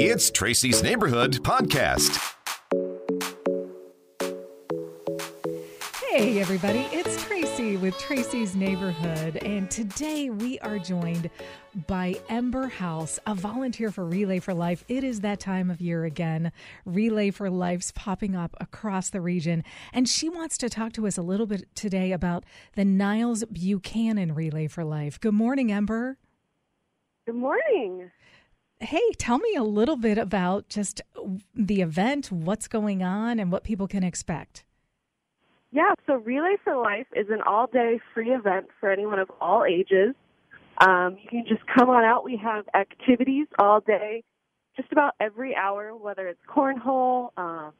It's Tracy's Neighborhood Podcast. Hey, everybody, it's Tracy with Tracy's Neighborhood. And today we are joined by Ember House, a volunteer for Relay for Life. It is that time of year again. Relay for Life's popping up across the region. And she wants to talk to us a little bit today about the Niles Buchanan Relay for Life. Good morning, Ember. Good morning. Hey, tell me a little bit about just the event, what's going on, and what people can expect. Yeah, so Relay for Life is an all day free event for anyone of all ages. Um, you can just come on out. We have activities all day, just about every hour, whether it's cornhole, um,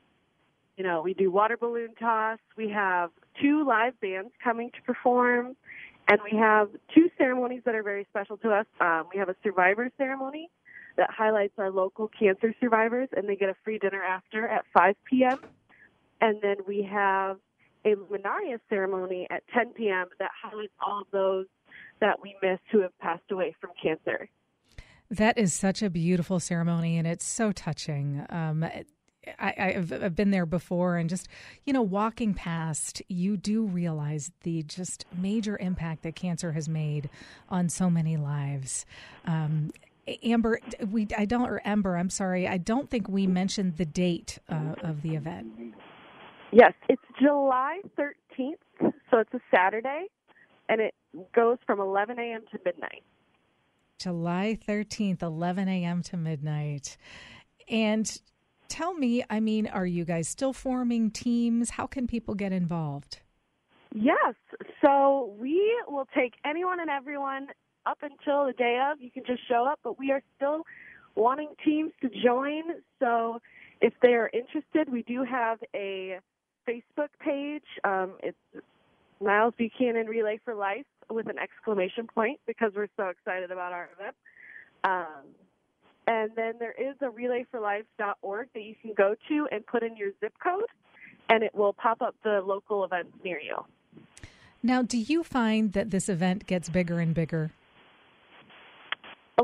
you know, we do water balloon toss. We have two live bands coming to perform, and we have two ceremonies that are very special to us. Um, we have a survivor ceremony that highlights our local cancer survivors, and they get a free dinner after at 5 p.m. And then we have a luminaria ceremony at 10 p.m. that highlights all of those that we miss who have passed away from cancer. That is such a beautiful ceremony, and it's so touching. Um, I, have I've been there before, and just you know, walking past, you do realize the just major impact that cancer has made on so many lives. Um, Amber, we I don't or Ember, I'm sorry, I don't think we mentioned the date uh, of the event. Yes, it's July 13th, so it's a Saturday, and it goes from 11 a.m. to midnight. July 13th, 11 a.m. to midnight. And tell me, I mean, are you guys still forming teams? How can people get involved? Yes, so we will take anyone and everyone up until the day of. You can just show up, but we are still wanting teams to join. So if they are interested, we do have a Facebook page. Um, it's Niles Buchanan Relay for Life with an exclamation point because we're so excited about our event. Um, and then there is a relayforlife.org that you can go to and put in your zip code, and it will pop up the local events near you. Now, do you find that this event gets bigger and bigger?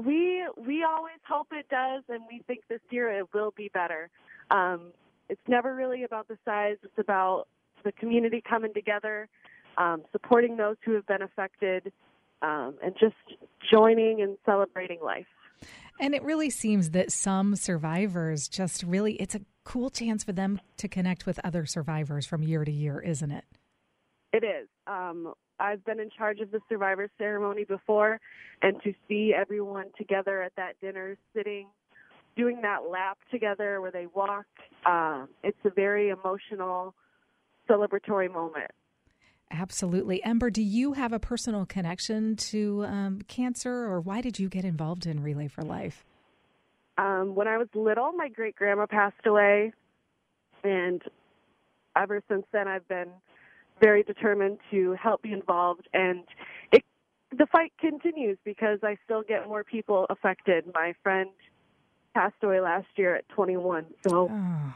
We we always hope it does, and we think this year it will be better. Um, it's never really about the size. It's about the community coming together, um, supporting those who have been affected, um, and just joining and celebrating life. And it really seems that some survivors just really, it's a cool chance for them to connect with other survivors from year to year, isn't it? It is. Um, I've been in charge of the survivor ceremony before, and to see everyone together at that dinner sitting doing that lap together where they walk. Uh, it's a very emotional, celebratory moment. Absolutely. Ember, do you have a personal connection to um, cancer, or why did you get involved in Relay for Life? Um, when I was little, my great grandma passed away, and ever since then, I've been very determined to help be involved. And it, the fight continues because I still get more people affected. My friend passed away last year at 21. So oh.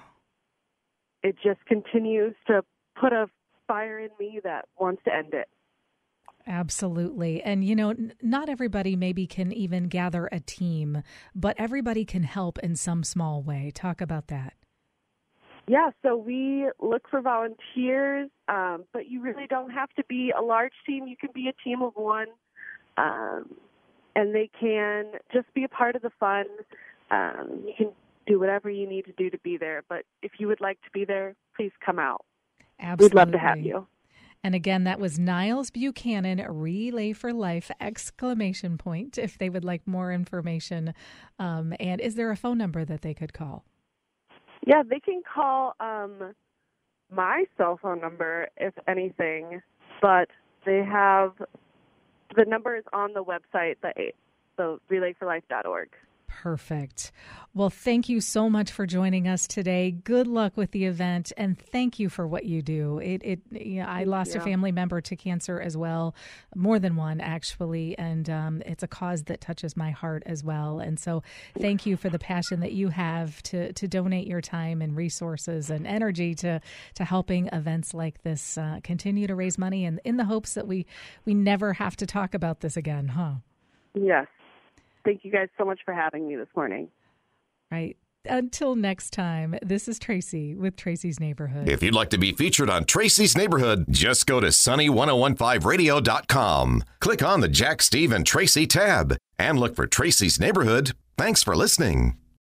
it just continues to put a fire in me that wants to end it. Absolutely. And, you know, not everybody maybe can even gather a team, but everybody can help in some small way. Talk about that. Yeah, so we look for volunteers, um, but you really don't have to be a large team. You can be a team of one, um, and they can just be a part of the fun. Um, you can do whatever you need to do to be there. But if you would like to be there, please come out. Absolutely. We'd love to have you. And again, that was Niles Buchanan Relay for Life exclamation point if they would like more information. Um, and is there a phone number that they could call? Yeah, they can call um, my cell phone number if anything, but they have the number is on the website, the the relayforlife.org. Perfect. Well, thank you so much for joining us today. Good luck with the event, and thank you for what you do. It, it you know, I lost a family member to cancer as well, more than one actually, and um, it's a cause that touches my heart as well. And so, thank you for the passion that you have to to donate your time and resources and energy to to helping events like this uh, continue to raise money, and in the hopes that we we never have to talk about this again, huh? Yes thank you guys so much for having me this morning. Right. Until next time, this is Tracy with Tracy's Neighborhood. If you'd like to be featured on Tracy's Neighborhood, just go to sunny1015radio.com. Click on the Jack, Steve, and Tracy tab and look for Tracy's Neighborhood. Thanks for listening.